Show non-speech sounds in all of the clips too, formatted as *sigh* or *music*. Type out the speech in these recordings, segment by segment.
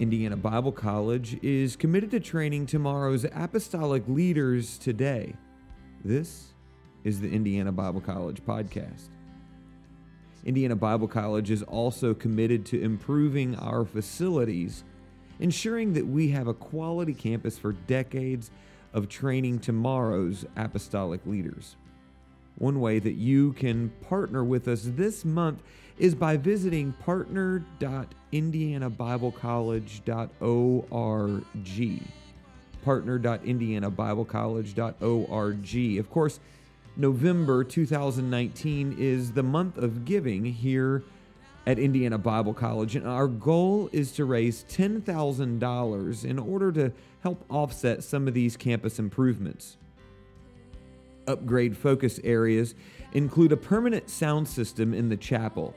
Indiana Bible College is committed to training tomorrow's apostolic leaders today. This is the Indiana Bible College podcast. Indiana Bible College is also committed to improving our facilities, ensuring that we have a quality campus for decades of training tomorrow's apostolic leaders. One way that you can partner with us this month is by visiting partner.indianabiblecollege.org. Partner.indianabiblecollege.org. Of course, November 2019 is the month of giving here at Indiana Bible College, and our goal is to raise $10,000 in order to help offset some of these campus improvements. Upgrade focus areas include a permanent sound system in the chapel,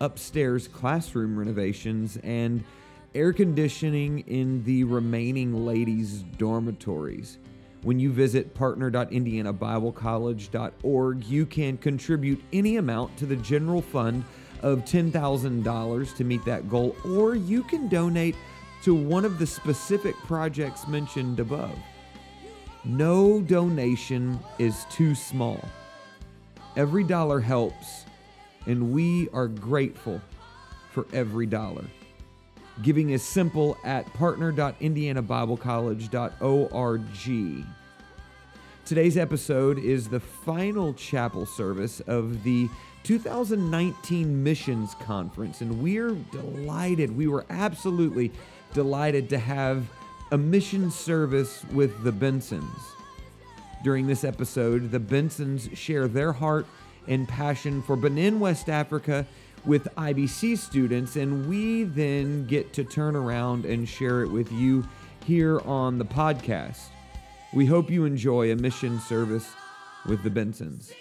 upstairs classroom renovations, and air conditioning in the remaining ladies' dormitories. When you visit partner.indianabiblecollege.org, you can contribute any amount to the general fund of $10,000 to meet that goal, or you can donate to one of the specific projects mentioned above. No donation is too small. Every dollar helps, and we are grateful for every dollar. Giving is simple at partner.indianabiblecollege.org. Today's episode is the final chapel service of the 2019 Missions Conference, and we're delighted. We were absolutely delighted to have a mission service with the Bensons. During this episode, the Bensons share their heart and passion for Benin, West Africa with IBC students, and we then get to turn around and share it with you here on the podcast. We hope you enjoy a mission service with the Bensons.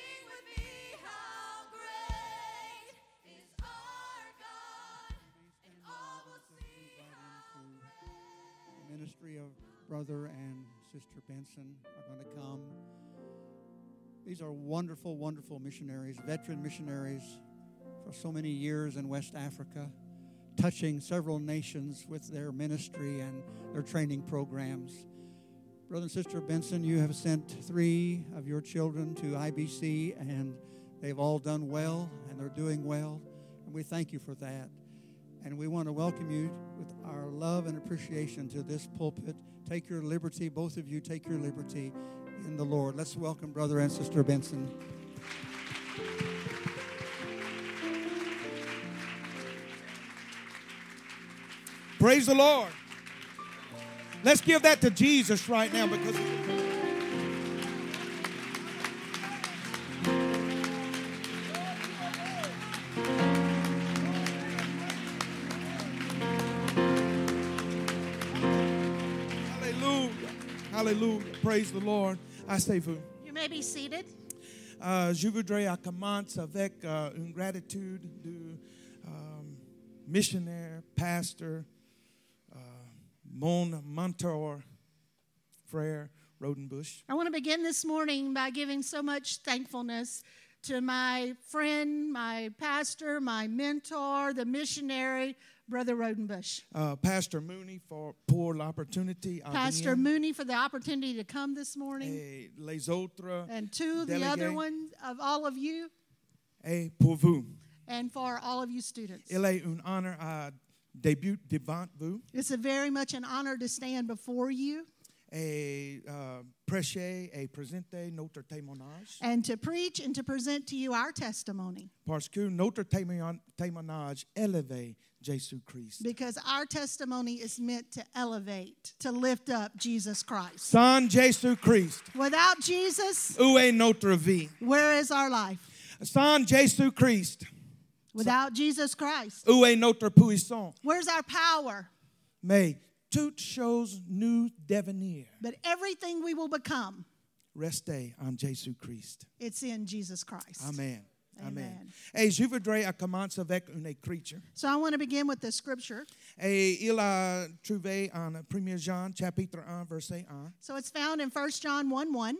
Brother and sister Benson are going to come. These are wonderful, wonderful missionaries, veteran missionaries for so many years in West Africa, touching several nations with their ministry and their training programs. Brother and Sister Benson, you have sent three of your children to IBC, and they've all done well, and they're doing well. And we thank you for that. And we want to welcome you with our love and appreciation to this pulpit. Take your liberty, both of you, take your liberty in the Lord. Let's welcome Brother and Sister Benson. Praise the Lord. Let's give that to Jesus right now because. Hallelujah. Praise the Lord. Asseyez-vous. You may be seated. Euh, je voudrais commencer avec euh, une gratitude du um, euh, missionnaire, pasteur, euh, mon mentor, frère Rodenbush. I want to begin this morning by giving so much thankfulness to my friend, my pastor, my mentor, the missionary, Brother Rodenbush. Uh, Pastor Mooney for pour l'opportunité à Pastor venir. Mooney for the opportunity to come this morning. Et les autres And to the other ones of all of you, et pour vous. and for all of you students. Il est un honneur à débuter devant vous It's a very much an honor to stand before you et euh, prêcher et présenter notre témoignage. and to preach and to present to you our testimony Parce que notre témoignage, témoignage élève Jésus-Christ. because our testimony is meant to elevate, to lift up Jesus Christ. Sans Jésus-Christ, Without Jesus, où est notre vie? where is our life? Sans Jésus-Christ, Without Jesus Christ, où est notre puissance? where's our power? Mais toutes choses nous devenir. But everything we will become, Restez en Jésus-Christ. it's in Jesus Christ. Amen. Amen. Et je voudrais commencer avec une écriture. So I want to begin with the scripture. Et il a trouvé en 1 Jean chapitre 1 verset 1. So it's found in 1 John 1 1.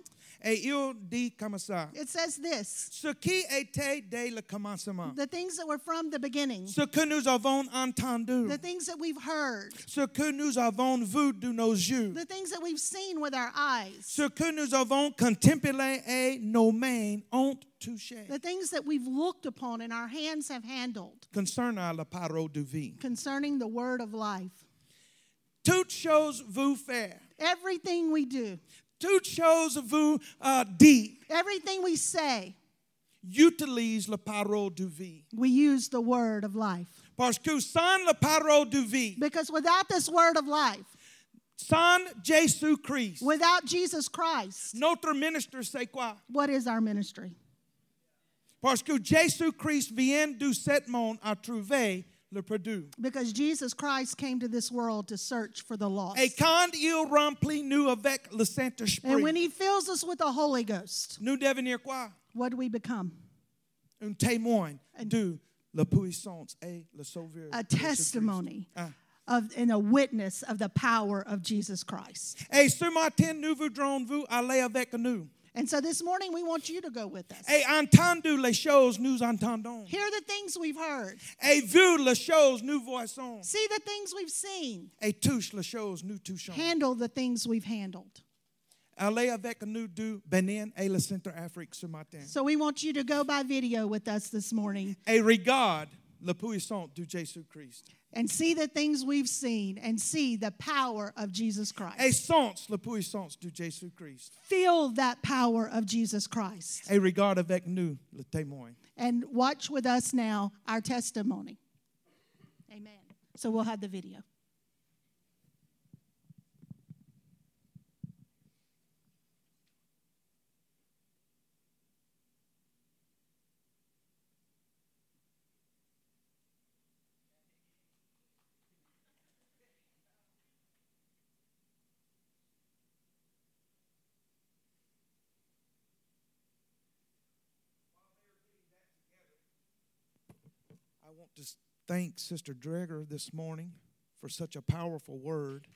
Il dit comme. It says this Ce qui était dès le commencement. the things that were from the beginning, Ce que nous avons entendu. the things that we've heard, Ce que nous avons vu de nos yeux. the things that we've seen with our eyes, Ce que nous avons contemplé et nos mains ont touché. the things that we've looked upon and our hands have handled Concernant la parole de vie. concerning the word of life. Toutes choses vous faire. Everything we do, Toutes choses vous uh, dites. everything we say, Utilise la parole de vie. we use the word of life. Parce que sans la parole de vie, Because without this word of life, sans Jésus-Christ, without Jesus Christ, notre ministre c'est quoi? what is our ministry? Parce que Jésus-Christ vient de cet monde à trouver. Because Jesus Christ came to this world to search for the lost. Et quand il remplit nous avec le And when he fills us with the Holy Ghost, nous devenir quoi? what do we become? Un témoin de la puissance et le sauveur. A testimony Ah. of and a witness of the power of Jesus Christ. Et ce matin, nous voudrons vous aller avec nous. And so this morning we want you to go with us. Et entendu les choses, nous entendons. Hear the things we've heard. Et vu les choses, nous voyons. See the things we've seen. Et touche les choses, nous touchons. Handle the things we've handled. Allez avec nous du Bénin et le Centre-Afrique ce matin. So we want you to go by video with us this morning Et regarde la puissance de Jésus-Christ. and see the things we've seen and see the power of Jesus Christ. Et sens la puissance de Jésus-Christ. Feel that power of Jesus Christ. Et regarde avec nous le témoin. And watch with us now our testimony. Amen. So we'll have the video. I want to thank Sister Dreger this morning for such a powerful word.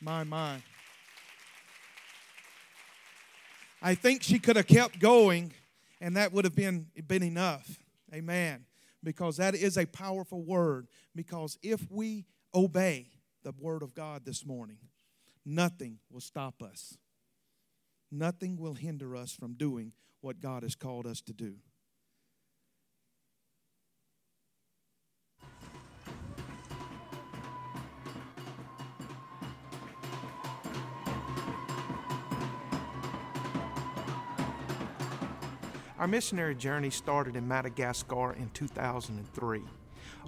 My, my. I think she could have kept going, and that would have been, been enough. Amen. Because that is a powerful word. Because if we obey the word of God this morning, nothing will stop us. Nothing will hinder us from doing what God has called us to do. Our missionary journey started in Madagascar in 2003.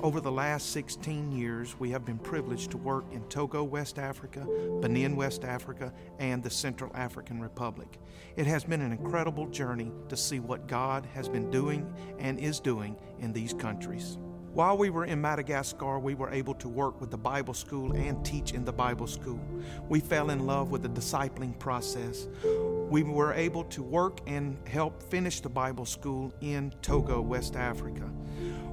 Over the last 16 years, we have been privileged to work in Togo, West Africa, Benin, West Africa, and the Central African Republic. It has been an incredible journey to see what God has been doing and is doing in these countries. While we were in Madagascar, we were able to work with the Bible school and teach in the Bible school. We fell in love with the discipling process. We were able to work and help finish the Bible school in Togo, West Africa.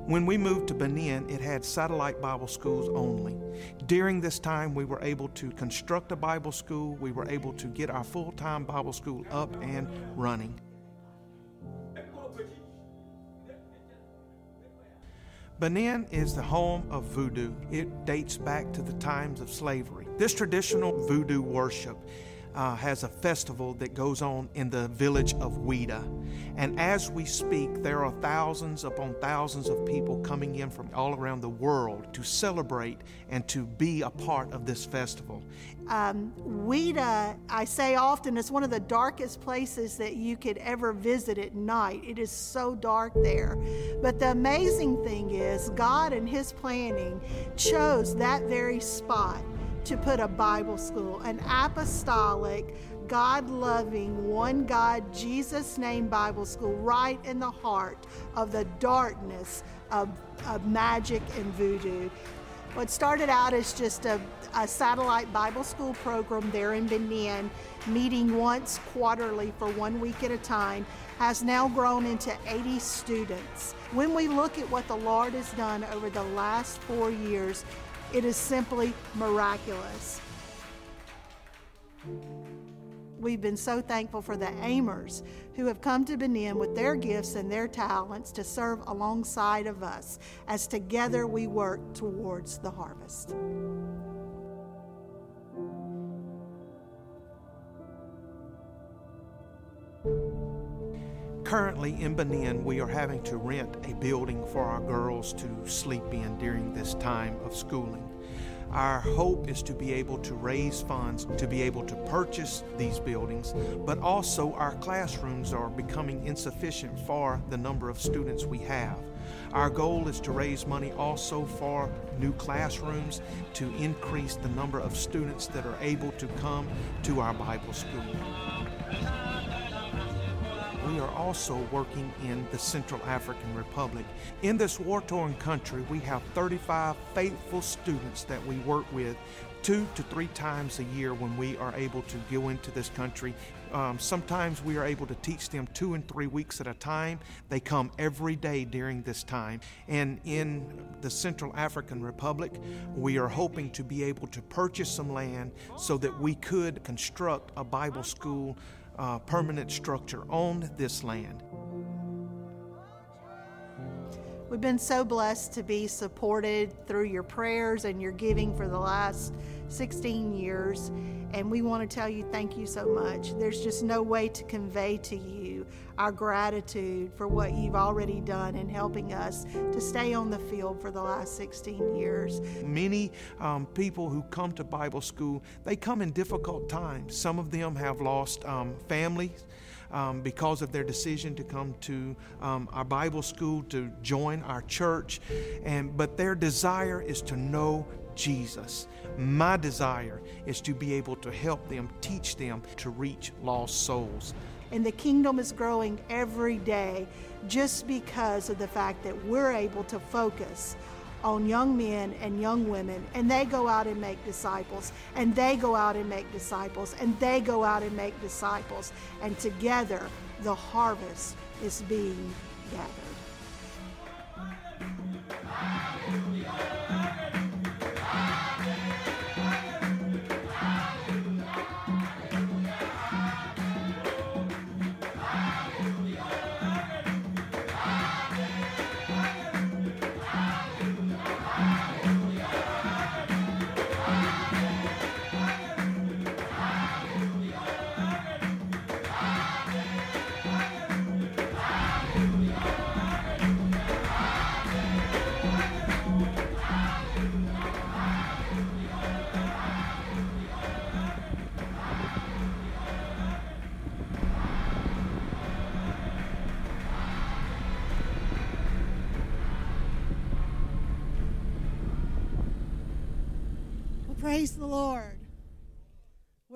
When we moved to Benin, it had satellite Bible schools only. During this time, we were able to construct a Bible school. We were able to get our full time Bible school up and running. Benin is the home of voodoo. It dates back to the times of slavery. This traditional voodoo worship uh, has a festival that goes on in the village of Ouidah. And as we speak, there are thousands upon thousands of people coming in from all around the world to celebrate and to be a part of this festival. Um, I say often, is one of the darkest places that you could ever visit at night. It is so dark there. But the amazing thing is, God and His planning chose that very spot to put a Bible school, an apostolic, God loving, one God, Jesus name Bible school, right in the heart of the darkness of, of magic and voodoo. What started out as just a, a satellite Bible school program there in Benin, meeting once quarterly for one week at a time, has now grown into 80 students. When we look at what the Lord has done over the last four years, it is simply miraculous. We've been so thankful for the AIMers who have come to Benin with their gifts and their talents to serve alongside of us as together we work towards the harvest. Currently in Benin, we are having to rent a building for our girls to sleep in during this time of schooling. Our hope is to be able to raise funds to be able to purchase these buildings, but also our classrooms are becoming insufficient for the number of students we have. Our goal is to raise money also for new classrooms to increase the number of students that are able to come to our Bible school we are also working in the Central African Republic. In this war torn country, we have 35 faithful students that we work with two to three times a year when we are able to go into this country. Um, sometimes we are able to teach them two and three weeks at a time. They come every day during this time. And in the Central African Republic, we are hoping to be able to purchase some land so that we could construct a Bible school uh, permanent structure on this land. We've been so blessed to be supported through your prayers and your giving for the last 16 years. And we want to tell you thank you so much. There's just no way to convey to you our gratitude for what you've already done in helping us to stay on the field for the last 16 years. Many um, people who come to Bible school, they come in difficult times. Some of them have lost um, families. Um, because of their decision to come to um, our Bible school to join our church, and but their desire is to know Jesus. My desire is to be able to help them, teach them to reach lost souls and the kingdom is growing every day just because of the fact that we're able to focus on young men and young women, and they go out and make disciples, and they go out and make disciples, and they go out and make disciples, and together the harvest is being gathered.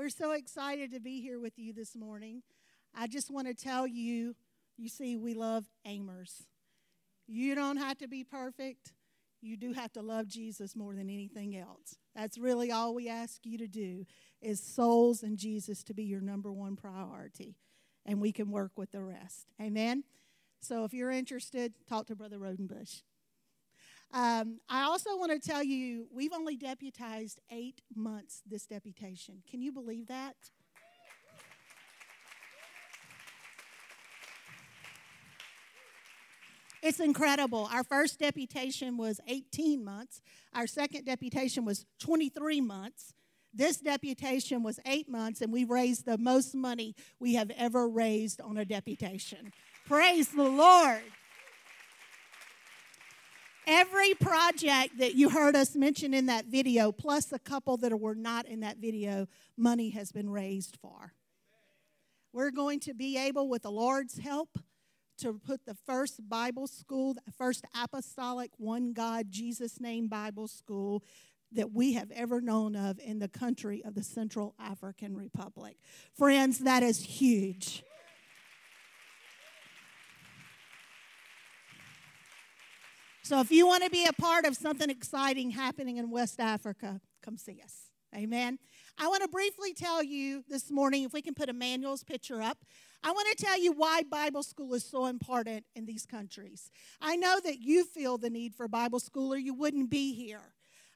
We're so excited to be here with you this morning. I just want to tell you you see, we love AIMers. You don't have to be perfect. You do have to love Jesus more than anything else. That's really all we ask you to do is souls and Jesus to be your number one priority. And we can work with the rest. Amen. So if you're interested, talk to Brother Rodenbush. Um, I also want to tell you, we've only deputized eight months this deputation. Can you believe that? It's incredible. Our first deputation was 18 months. Our second deputation was 23 months. This deputation was eight months, and we raised the most money we have ever raised on a deputation. Praise the Lord. Every project that you heard us mention in that video, plus a couple that were not in that video, money has been raised for. We're going to be able, with the Lord's help, to put the first Bible school, the first apostolic, one God, Jesus name Bible school that we have ever known of in the country of the Central African Republic. Friends, that is huge. So if you want to be a part of something exciting happening in West Africa, come see us. Amen. I want to briefly tell you this morning, if we can put Emmanuel's picture up, I want to tell you why Bible school is so important in these countries. I know that you feel the need for Bible school or you wouldn't be here.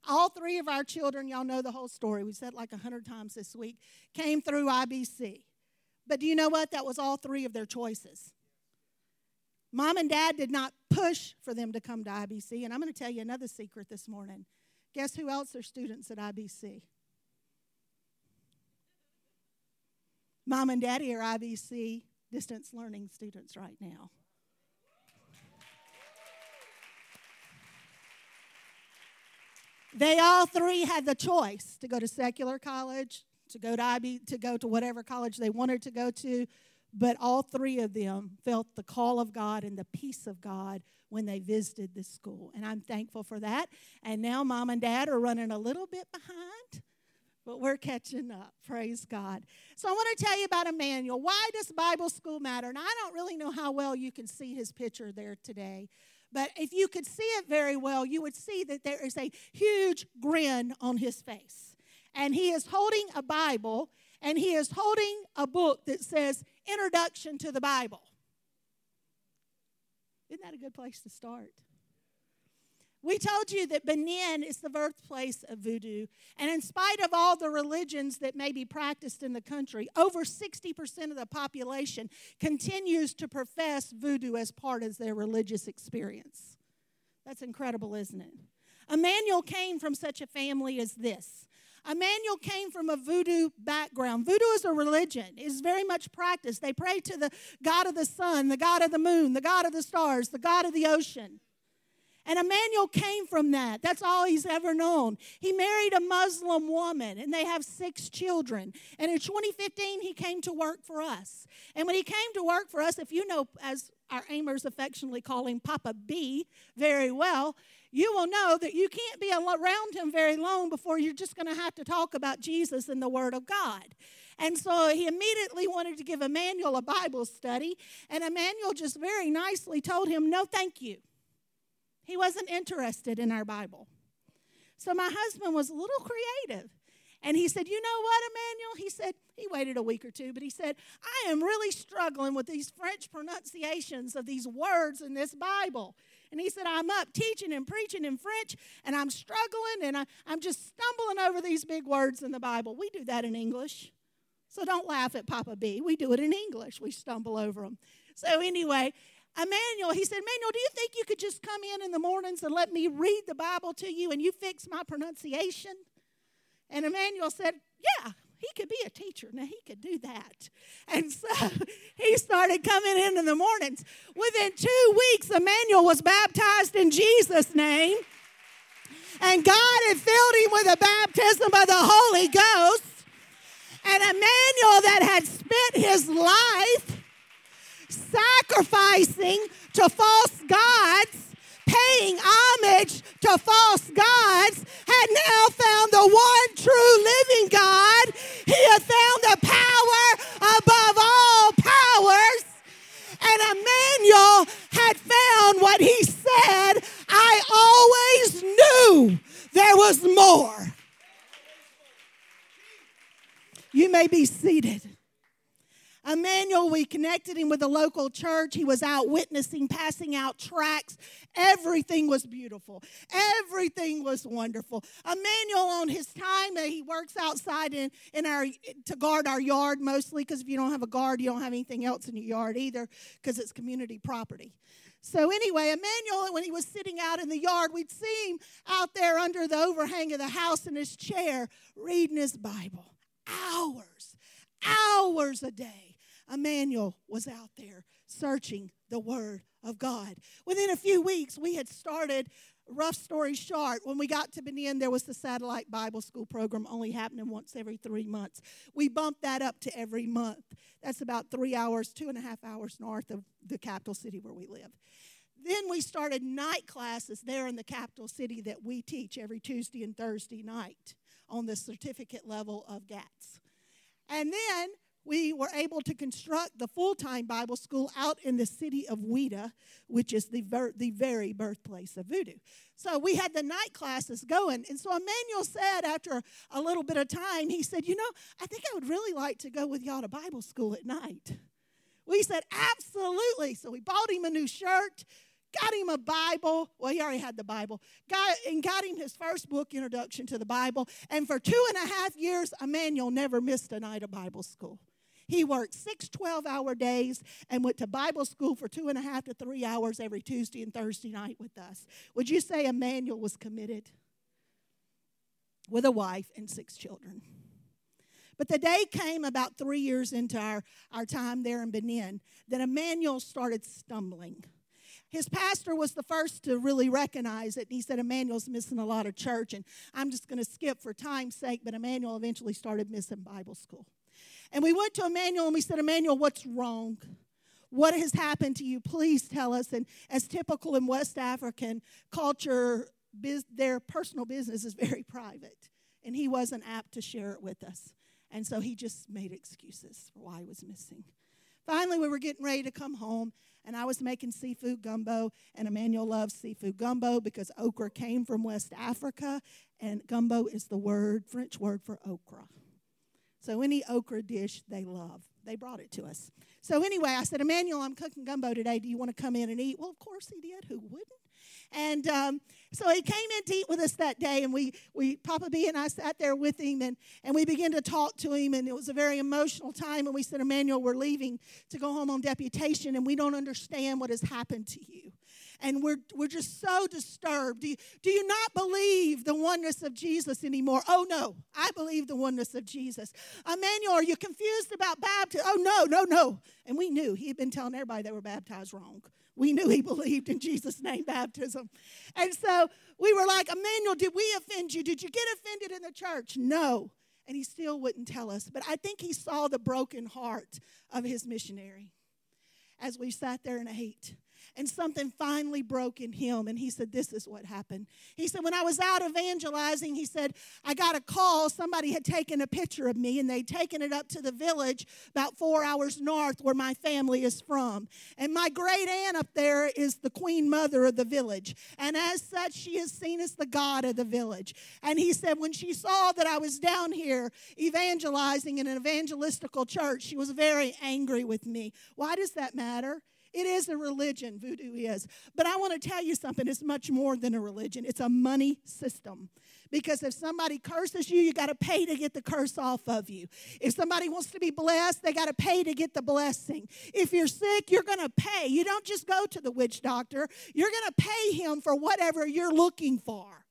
All three of our children, y'all know the whole story. We said like a hundred times this week, came through IBC. But do you know what? That was all three of their choices. Mom and dad did not push for them to come to IBC. And I'm going to tell you another secret this morning. Guess who else are students at IBC? Mom and daddy are IBC distance learning students right now. They all three had the choice to go to secular college, to go to IB, to go to whatever college they wanted to go to, but all three of them felt the call of God and the peace of God when they visited the school. And I'm thankful for that. And now mom and dad are running a little bit behind, but we're catching up. Praise God. So I want to tell you about Emmanuel. Why does Bible school matter? And I don't really know how well you can see his picture there today. But if you could see it very well, you would see that there is a huge grin on his face. And he is holding a Bible and he is holding a book that says Introduction to the Bible. Isn't that a good place to start? We told you that Benin is the birthplace of voodoo. And in spite of all the religions that may be practiced in the country, over 60% of the population continues to profess voodoo as part of their religious experience. That's incredible, isn't it? Emmanuel came from such a family as this. Emmanuel came from a voodoo background. Voodoo is a religion, it is very much practiced. They pray to the God of the sun, the God of the moon, the God of the stars, the God of the ocean. And Emmanuel came from that. That's all he's ever known. He married a Muslim woman, and they have six children. And in 2015, he came to work for us. And when he came to work for us, if you know, as our AIMers affectionately call him Papa B very well, you will know that you can't be around him very long before you're just going to have to talk about Jesus and the Word of God. And so he immediately wanted to give Emmanuel a Bible study, and Emmanuel just very nicely told him, No, thank you. He wasn't interested in our Bible. So my husband was a little creative. And he said, You know what, Emmanuel? He said, he waited a week or two, but he said, I am really struggling with these French pronunciations of these words in this Bible. And he said, I'm up teaching and preaching in French, and I'm struggling, and I, I'm just stumbling over these big words in the Bible. We do that in English. So don't laugh at Papa B. We do it in English. We stumble over them. So, anyway, Emmanuel, he said, Emmanuel, do you think you could just come in in the mornings and let me read the Bible to you and you fix my pronunciation? And Emmanuel said, Yeah, he could be a teacher. Now, he could do that. And so *laughs* he started coming in in the mornings. Within two weeks, Emmanuel was baptized in Jesus' name. And God had filled him with the baptism of the Holy Ghost. And Emmanuel, that had spent his life sacrificing to false gods, paying homage to false gods, had now found the one true living God. He had found the power above all powers. And Emmanuel had found what he said I always knew there was more. You may be seated. Emmanuel, we connected him with a local church. He was out witnessing, passing out tracts. Everything was beautiful. Everything was wonderful. Emmanuel, on his time, uh, he works outside in, in our to guard our yard mostly because if you don't have a guard, you don't have anything else in your yard either because it's community property. So, anyway, Emmanuel, when he was sitting out in the yard, we'd see him out there under the overhang of the house in his chair reading his Bible. Hours, hours a day. Emmanuel was out there searching the Word of God. Within a few weeks, we had started, rough story short, when we got to Benin, there was the satellite Bible school program only happening once every three months. We bumped that up to every month. That's about three hours, two and a half hours north of the capital city where we live. Then we started night classes there in the capital city that we teach every Tuesday and Thursday night on the certificate level of GATS. And then we were able to construct the full time Bible school out in the city of Ouidah, which is the, ver- the very birthplace of voodoo. So we had the night classes going. And so Emmanuel said, after a little bit of time, he said, You know, I think I would really like to go with y'all to Bible school at night. We said, Absolutely. So we bought him a new shirt got him a Bible. Well, he already had the Bible. Got, and got him his first book, Introduction to the Bible. And for two and a half years, Emmanuel never missed a night of Bible school. He worked six 12 hour days and went to Bible school for two and a half to three hours every Tuesday and Thursday night with us. Would you say Emmanuel was committed? With a wife and six children. But the day came about three years into our, our time there in Benin that Emmanuel started stumbling. His pastor was the first to really recognize it. He said, Emmanuel's missing a lot of church. And I'm just going to skip for time's sake, but Emmanuel eventually started missing Bible school. And we went to Emmanuel and we said, Emmanuel, what's wrong? What has happened to you? Please tell us. And as typical in West African culture, biz, their personal business is very private. And he wasn't apt to share it with us. And so he just made excuses for why he was missing. Finally, we were getting ready to come home, and I was making seafood gumbo. And Emmanuel loves seafood gumbo because okra came from West Africa, and gumbo is the word, French word for okra. So any okra dish they love. They brought it to us. So anyway, I said, Emmanuel, I'm cooking gumbo today. Do you want to come in and eat? Well, of course he did. Who wouldn't? And um, so he came in to eat with us that day, and we, we Papa B and I sat there with him, and, and we began to talk to him, and it was a very emotional time. And we said, Emmanuel, we're leaving to go home on deputation, and we don't understand what has happened to you and we're, we're just so disturbed. Do you, do you not believe the oneness of Jesus anymore? Oh, no, I believe the oneness of Jesus. Emmanuel, are you confused about baptism? Oh, no, no, no. And we knew he had been telling everybody they were baptized wrong. We knew he *laughs* believed in Jesus' name baptism. And so we were like, Emmanuel, did we offend you? Did you get offended in the church? No. And he still wouldn't tell us. But I think he saw the broken heart of his missionary as we sat there and ate and something finally broke in him. And he said, This is what happened. He said, When I was out evangelizing, he said, I got a call. Somebody had taken a picture of me and they'd taken it up to the village about four hours north where my family is from. And my great aunt up there is the queen mother of the village. And as such, she is seen as the God of the village. And he said, When she saw that I was down here evangelizing in an evangelistical church, she was very angry with me. Why does that matter? It is a religion, voodoo is. But I want to tell you something, it's much more than a religion, it's a money system. Because if somebody curses you, you got to pay to get the curse off of you. If somebody wants to be blessed, they got to pay to get the blessing. If you're sick, you're going to pay. You don't just go to the witch doctor, you're going to pay him for whatever you're looking for.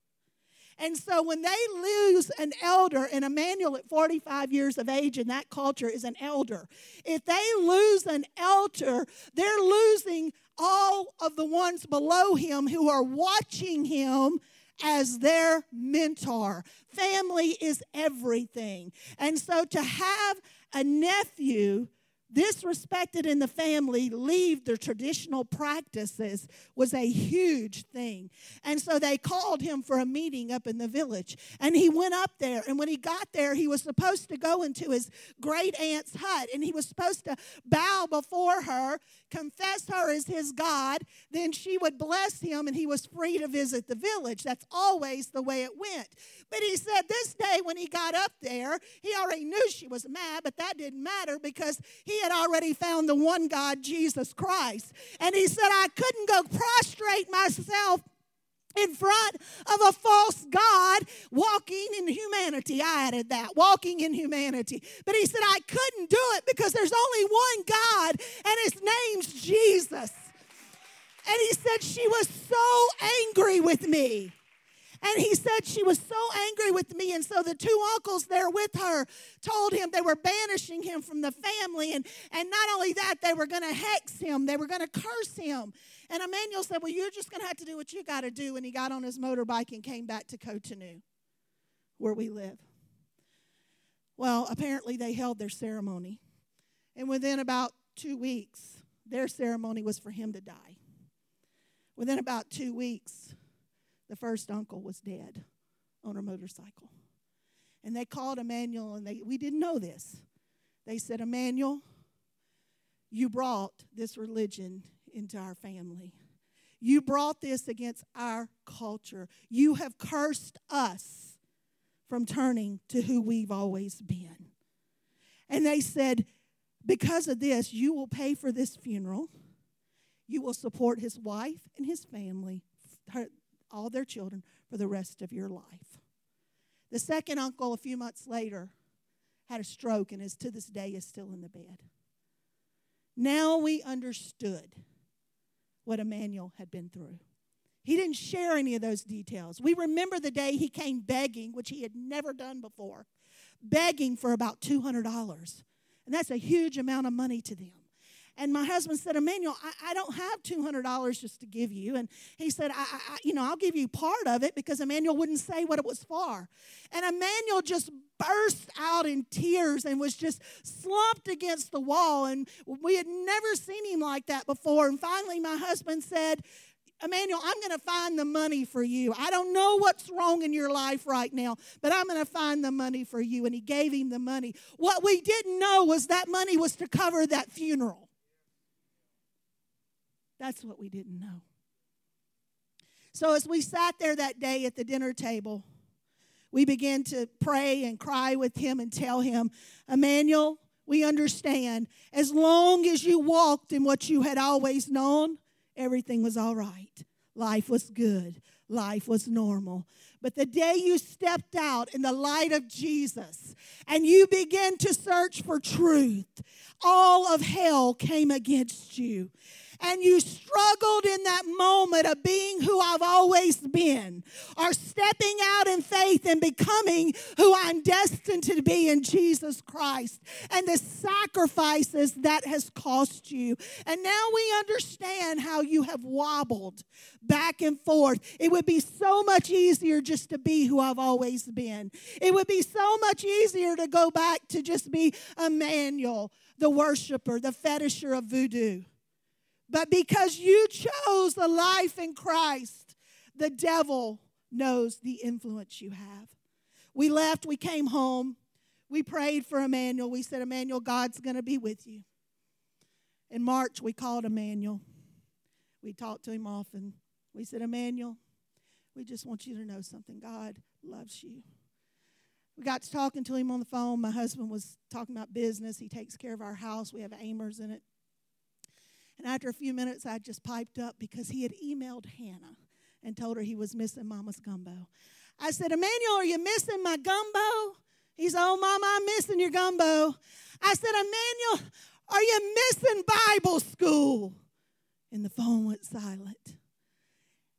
And so when they lose an elder, and Emmanuel at 45 years of age in that culture is an elder, if they lose an elder, they're losing all of the ones below him who are watching him as their mentor. Family is everything. And so to have a nephew disrespected in the family, leave their traditional practices was a huge thing. And so they called him for a meeting up in the village. And he went up there. And when he got there, he was supposed to go into his great aunt's hut and he was supposed to bow before her, confess her as his God. Then she would bless him and he was free to visit the village. That's always the way it went. But he said this day when he got up there, he already knew she was mad, but that didn't matter because he had already found the one God, Jesus Christ. And he said, I couldn't go prostrate myself in front of a false God walking in humanity. I added that, walking in humanity. But he said, I couldn't do it because there's only one God, and his name's Jesus. And he said, She was so angry with me. And he said she was so angry with me. And so the two uncles there with her told him they were banishing him from the family. And, and not only that, they were going to hex him, they were going to curse him. And Emmanuel said, Well, you're just going to have to do what you got to do. And he got on his motorbike and came back to Cotonou, where we live. Well, apparently they held their ceremony. And within about two weeks, their ceremony was for him to die. Within about two weeks, the first uncle was dead on a motorcycle. And they called Emmanuel, and they, we didn't know this. They said, Emmanuel, you brought this religion into our family. You brought this against our culture. You have cursed us from turning to who we've always been. And they said, because of this, you will pay for this funeral. You will support his wife and his family, her, all their children, for the rest of your life. The second uncle, a few months later, had a stroke and is to this day is still in the bed. Now we understood what Emmanuel had been through. He didn't share any of those details. We remember the day he came begging, which he had never done before, begging for about $200. And that's a huge amount of money to them. And my husband said, Emmanuel, I, I don't have $200 just to give you. And he said, I, I, you know, I'll give you part of it because Emmanuel wouldn't say what it was for. And Emmanuel just burst out in tears and was just slumped against the wall. And we had never seen him like that before. And finally, my husband said, Emmanuel, I'm going to find the money for you. I don't know what's wrong in your life right now, but I'm going to find the money for you. And he gave him the money. What we didn't know was that money was to cover that funeral. That's what we didn't know. So as we sat there that day at the dinner table, we began to pray and cry with him and tell him, Emmanuel, we understand. As long as you walked in what you had always known, everything was all right. Life was good. Life was normal. But the day you stepped out in the light of Jesus and you began to search for truth, all of hell came against you and you struggled in that moment of being who I've always been, or stepping out in faith and becoming who I'm destined to be in Jesus Christ, and the sacrifices that has cost you. And now we understand how you have wobbled back and forth. It would be so much easier just to be who I've always been. It would be so much easier to go back to just be Emmanuel, the worshiper, the fetisher of voodoo. But because you chose the life in Christ, the devil knows the influence you have. We left, we came home, we prayed for Emmanuel. We said, Emmanuel, God's going to be with you. In March, we called Emmanuel. We talked to him often. We said, Emmanuel, we just want you to know something. God loves you. We got to talking to him on the phone. My husband was talking about business. He takes care of our house. We have AIMers in it. And after a few minutes, I just piped up because he had emailed Hannah and told her he was missing Mama's gumbo. I said, Emmanuel, are you missing my gumbo? He said, Oh, Mama, I'm missing your gumbo. I said, Emmanuel, are you missing Bible school? And the phone went silent.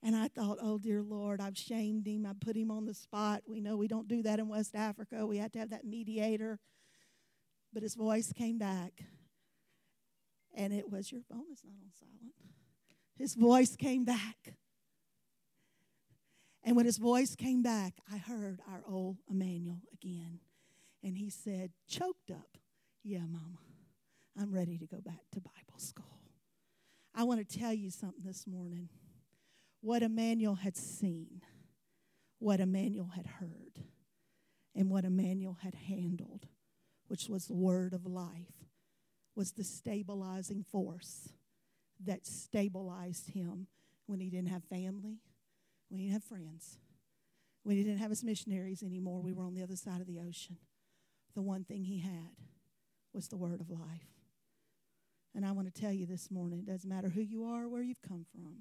And I thought, oh, dear Lord, I've shamed him. I put him on the spot. We know we don't do that in West Africa. We had to have that mediator. But his voice came back. And it was, Your phone is not on silent. His voice came back. And when his voice came back, I heard our old Emmanuel again. And he said, choked up, Yeah, Mama, I'm ready to go back to Bible school. I want to tell you something this morning. What Emmanuel had seen, what Emmanuel had heard, and what Emmanuel had handled, which was the word of life, was the stabilizing force that stabilized him when he didn't have family, when he didn't have friends, when he didn't have his missionaries anymore. We were on the other side of the ocean. The one thing he had was the word of life. And I want to tell you this morning it doesn't matter who you are, where you've come from.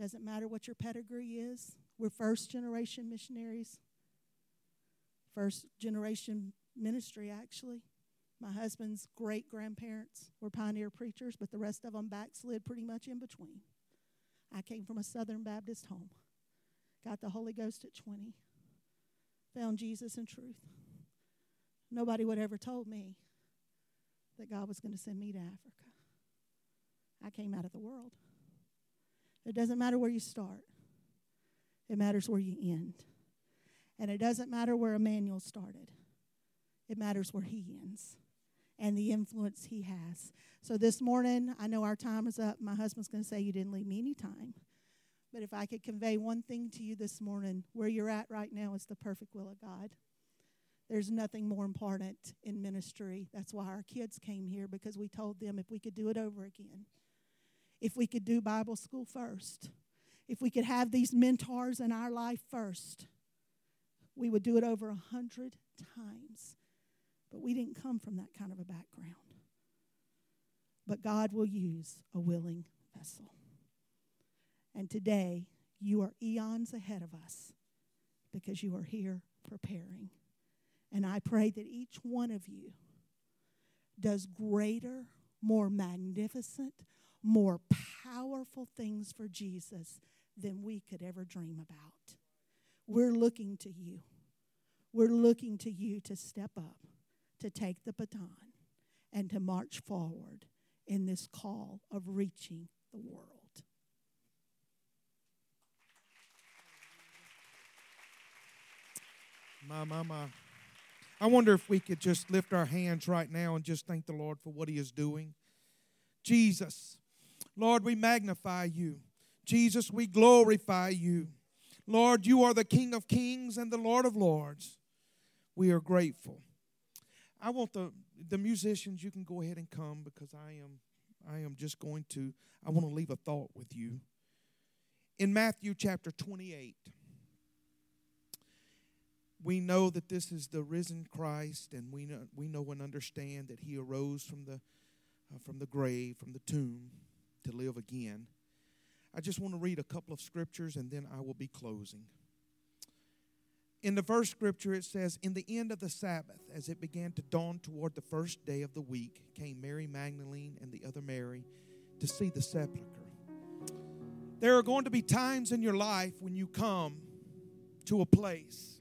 Doesn't matter what your pedigree is. We're first generation missionaries, first generation ministry, actually. My husband's great grandparents were pioneer preachers, but the rest of them backslid pretty much in between. I came from a Southern Baptist home, got the Holy Ghost at 20, found Jesus and truth. Nobody would ever told me that God was going to send me to Africa. I came out of the world. It doesn't matter where you start, it matters where you end. And it doesn't matter where Emmanuel started, it matters where he ends and the influence he has. So this morning, I know our time is up. My husband's going to say, You didn't leave me any time. But if I could convey one thing to you this morning, where you're at right now is the perfect will of God. There's nothing more important in ministry. That's why our kids came here because we told them if we could do it over again, if we could do Bible school first, if we could have these mentors in our life first, we would do it over a hundred times. But we didn't come from that kind of a background. But God will use a willing vessel. And today, you are eons ahead of us because you are here preparing. And I pray that each one of you does greater, more magnificent, more powerful things for Jesus than we could ever dream about. We're looking to you. We're looking to you to step up, to take the baton, and to march forward in this call of reaching the world. My, my, my. I wonder if we could just lift our hands right now and just thank the Lord for what He is doing. Jesus, Lord, we magnify you. Jesus, we glorify you. Lord, you are the King of kings and the Lord of lords. We are grateful. I want the the musicians you can go ahead and come because I am I am just going to I want to leave a thought with you. In Matthew chapter 28 we know that this is the risen Christ, and we know, we know and understand that He arose from the uh, from the grave, from the tomb, to live again. I just want to read a couple of scriptures, and then I will be closing. In the first scripture, it says, "In the end of the Sabbath, as it began to dawn toward the first day of the week, came Mary Magdalene and the other Mary to see the sepulchre. There are going to be times in your life when you come to a place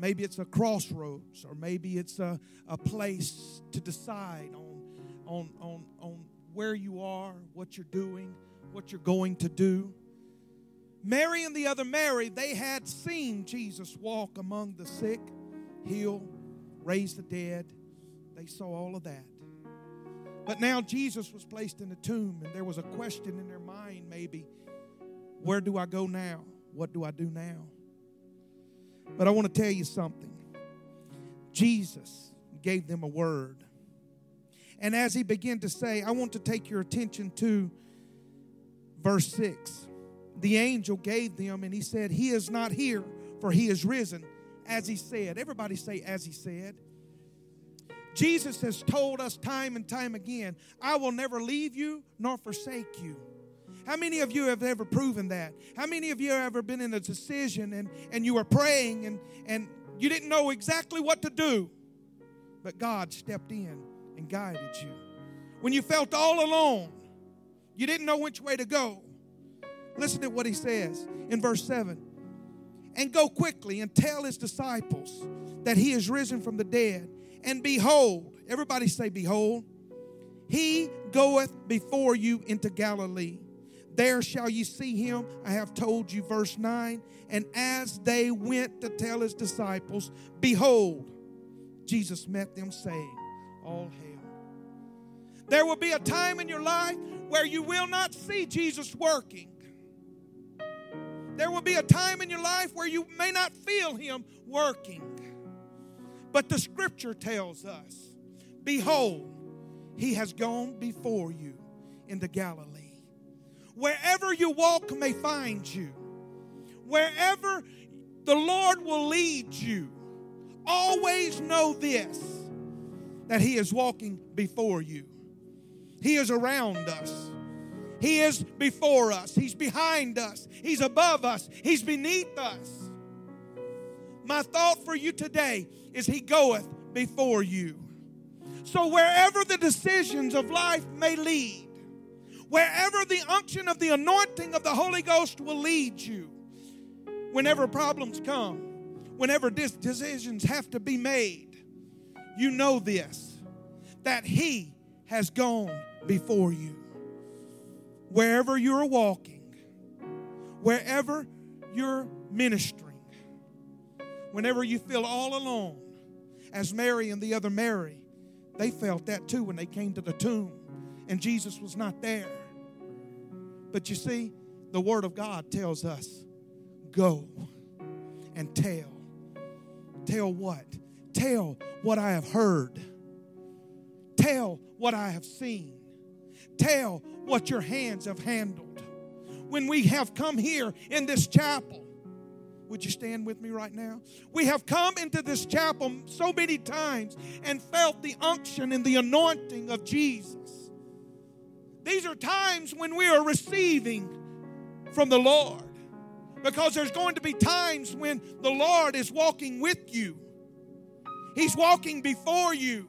Maybe it's a crossroads, or maybe it's a, a place to decide on, on, on, on where you are, what you're doing, what you're going to do. Mary and the other Mary, they had seen Jesus walk among the sick, heal, raise the dead. They saw all of that. But now Jesus was placed in the tomb, and there was a question in their mind maybe where do I go now? What do I do now? But I want to tell you something. Jesus gave them a word. And as he began to say, I want to take your attention to verse 6. The angel gave them, and he said, He is not here, for he is risen, as he said. Everybody say, as he said. Jesus has told us time and time again, I will never leave you nor forsake you. How many of you have ever proven that? How many of you have ever been in a decision and, and you were praying and, and you didn't know exactly what to do, but God stepped in and guided you? When you felt all alone, you didn't know which way to go. Listen to what he says in verse 7 and go quickly and tell his disciples that he is risen from the dead. And behold, everybody say, Behold, he goeth before you into Galilee. There shall you see him. I have told you, verse 9. And as they went to tell his disciples, behold, Jesus met them, saying, All hail. There will be a time in your life where you will not see Jesus working. There will be a time in your life where you may not feel him working. But the scripture tells us, Behold, he has gone before you into Galilee. Wherever you walk may find you. Wherever the Lord will lead you, always know this that He is walking before you. He is around us. He is before us. He's behind us. He's above us. He's beneath us. My thought for you today is He goeth before you. So, wherever the decisions of life may lead, Wherever the unction of the anointing of the Holy Ghost will lead you, whenever problems come, whenever decisions have to be made, you know this that He has gone before you. Wherever you're walking, wherever you're ministering, whenever you feel all alone, as Mary and the other Mary, they felt that too when they came to the tomb and Jesus was not there. But you see, the Word of God tells us go and tell. Tell what? tell what I have heard. Tell what I have seen. Tell what your hands have handled. When we have come here in this chapel, would you stand with me right now? We have come into this chapel so many times and felt the unction and the anointing of Jesus. These are times when we are receiving from the Lord because there's going to be times when the Lord is walking with you, He's walking before you,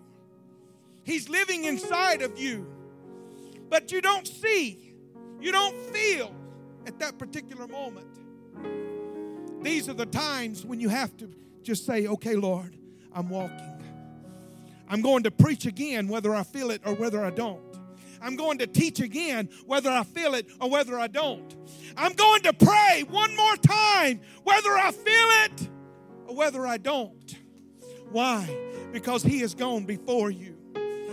He's living inside of you, but you don't see, you don't feel at that particular moment. These are the times when you have to just say, okay, Lord, I'm walking. I'm going to preach again, whether I feel it or whether I don't. I'm going to teach again, whether I feel it or whether I don't. I'm going to pray one more time, whether I feel it or whether I don't. Why? Because He has gone before you,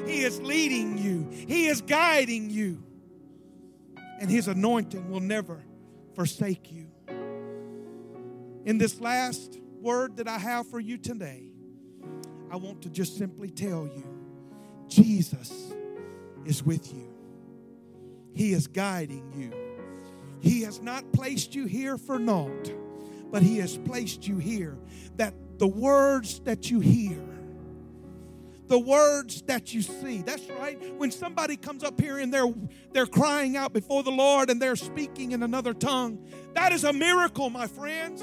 He is leading you, He is guiding you, and His anointing will never forsake you. In this last word that I have for you today, I want to just simply tell you Jesus is with you. He is guiding you. He has not placed you here for naught, but He has placed you here that the words that you hear, the words that you see. That's right. When somebody comes up here and they're they're crying out before the Lord and they're speaking in another tongue, that is a miracle, my friends.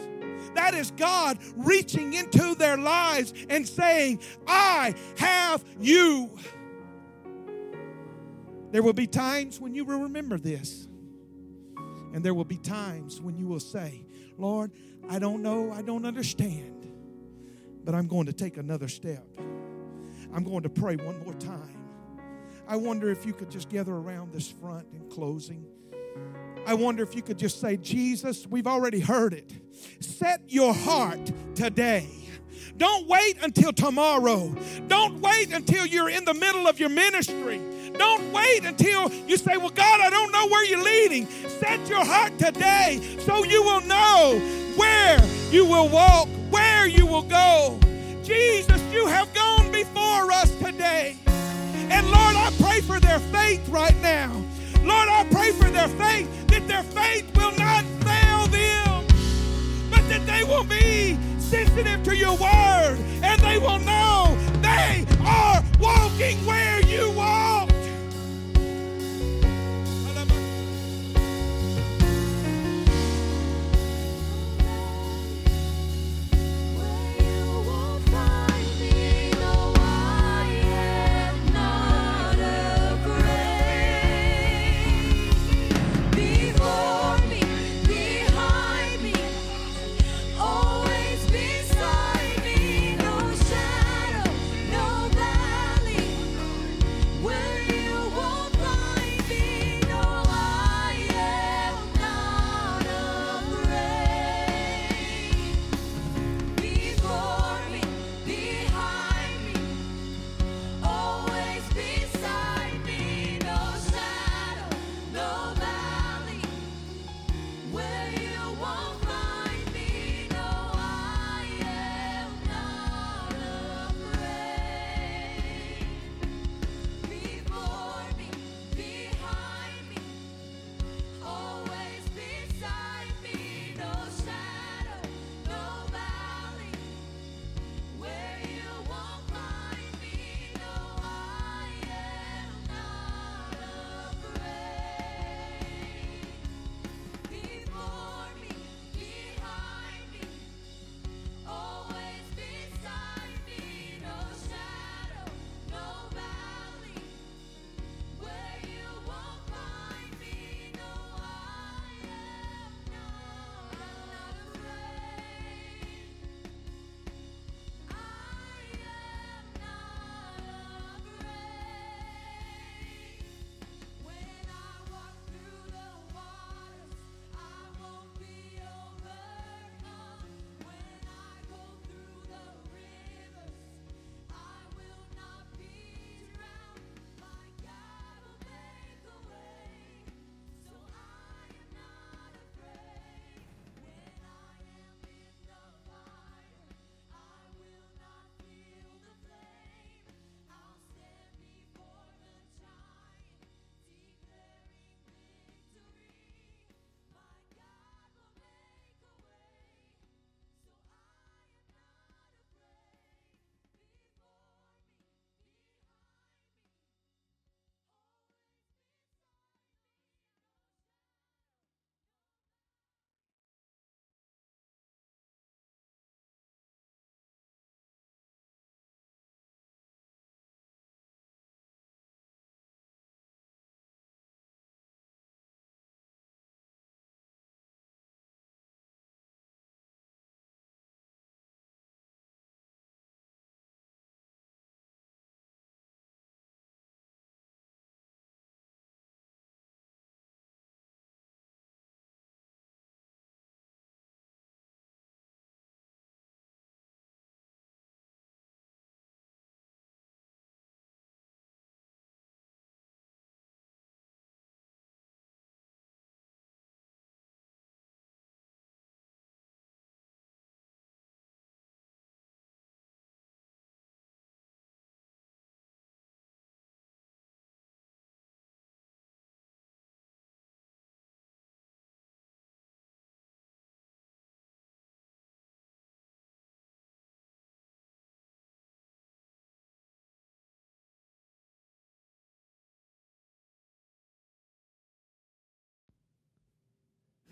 That is God reaching into their lives and saying, I have you. There will be times when you will remember this. And there will be times when you will say, Lord, I don't know, I don't understand, but I'm going to take another step. I'm going to pray one more time. I wonder if you could just gather around this front in closing. I wonder if you could just say, Jesus, we've already heard it. Set your heart today. Don't wait until tomorrow. Don't wait until you're in the middle of your ministry. Don't wait until you say, Well, God, I don't know where you're leading. Set your heart today so you will know where you will walk, where you will go. Jesus, you have gone before us today. And Lord, I pray for their faith right now. Lord, I pray for their faith that their faith will not fail them, but that they will be sensitive to your word and they will know they are walking where you walked.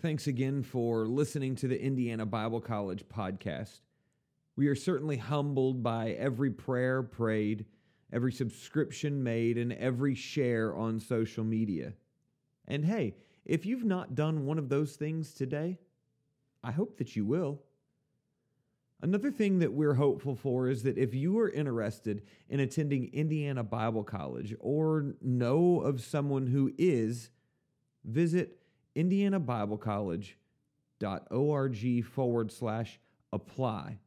Thanks again for listening to the Indiana Bible College podcast. We are certainly humbled by every prayer prayed, every subscription made, and every share on social media. And hey, if you've not done one of those things today, I hope that you will. Another thing that we're hopeful for is that if you are interested in attending Indiana Bible College or know of someone who is, visit indianabiblecollege.org forward slash apply.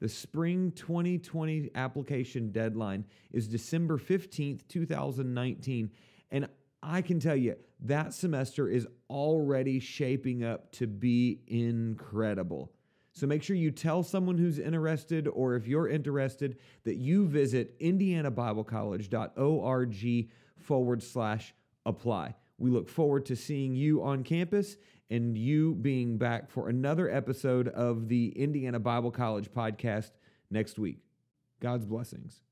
The spring 2020 application deadline is December 15th, 2019. And I can tell you that semester is already shaping up to be incredible. So make sure you tell someone who's interested, or if you're interested, that you visit indianabiblecollege.org forward slash apply. We look forward to seeing you on campus and you being back for another episode of the Indiana Bible College podcast next week. God's blessings.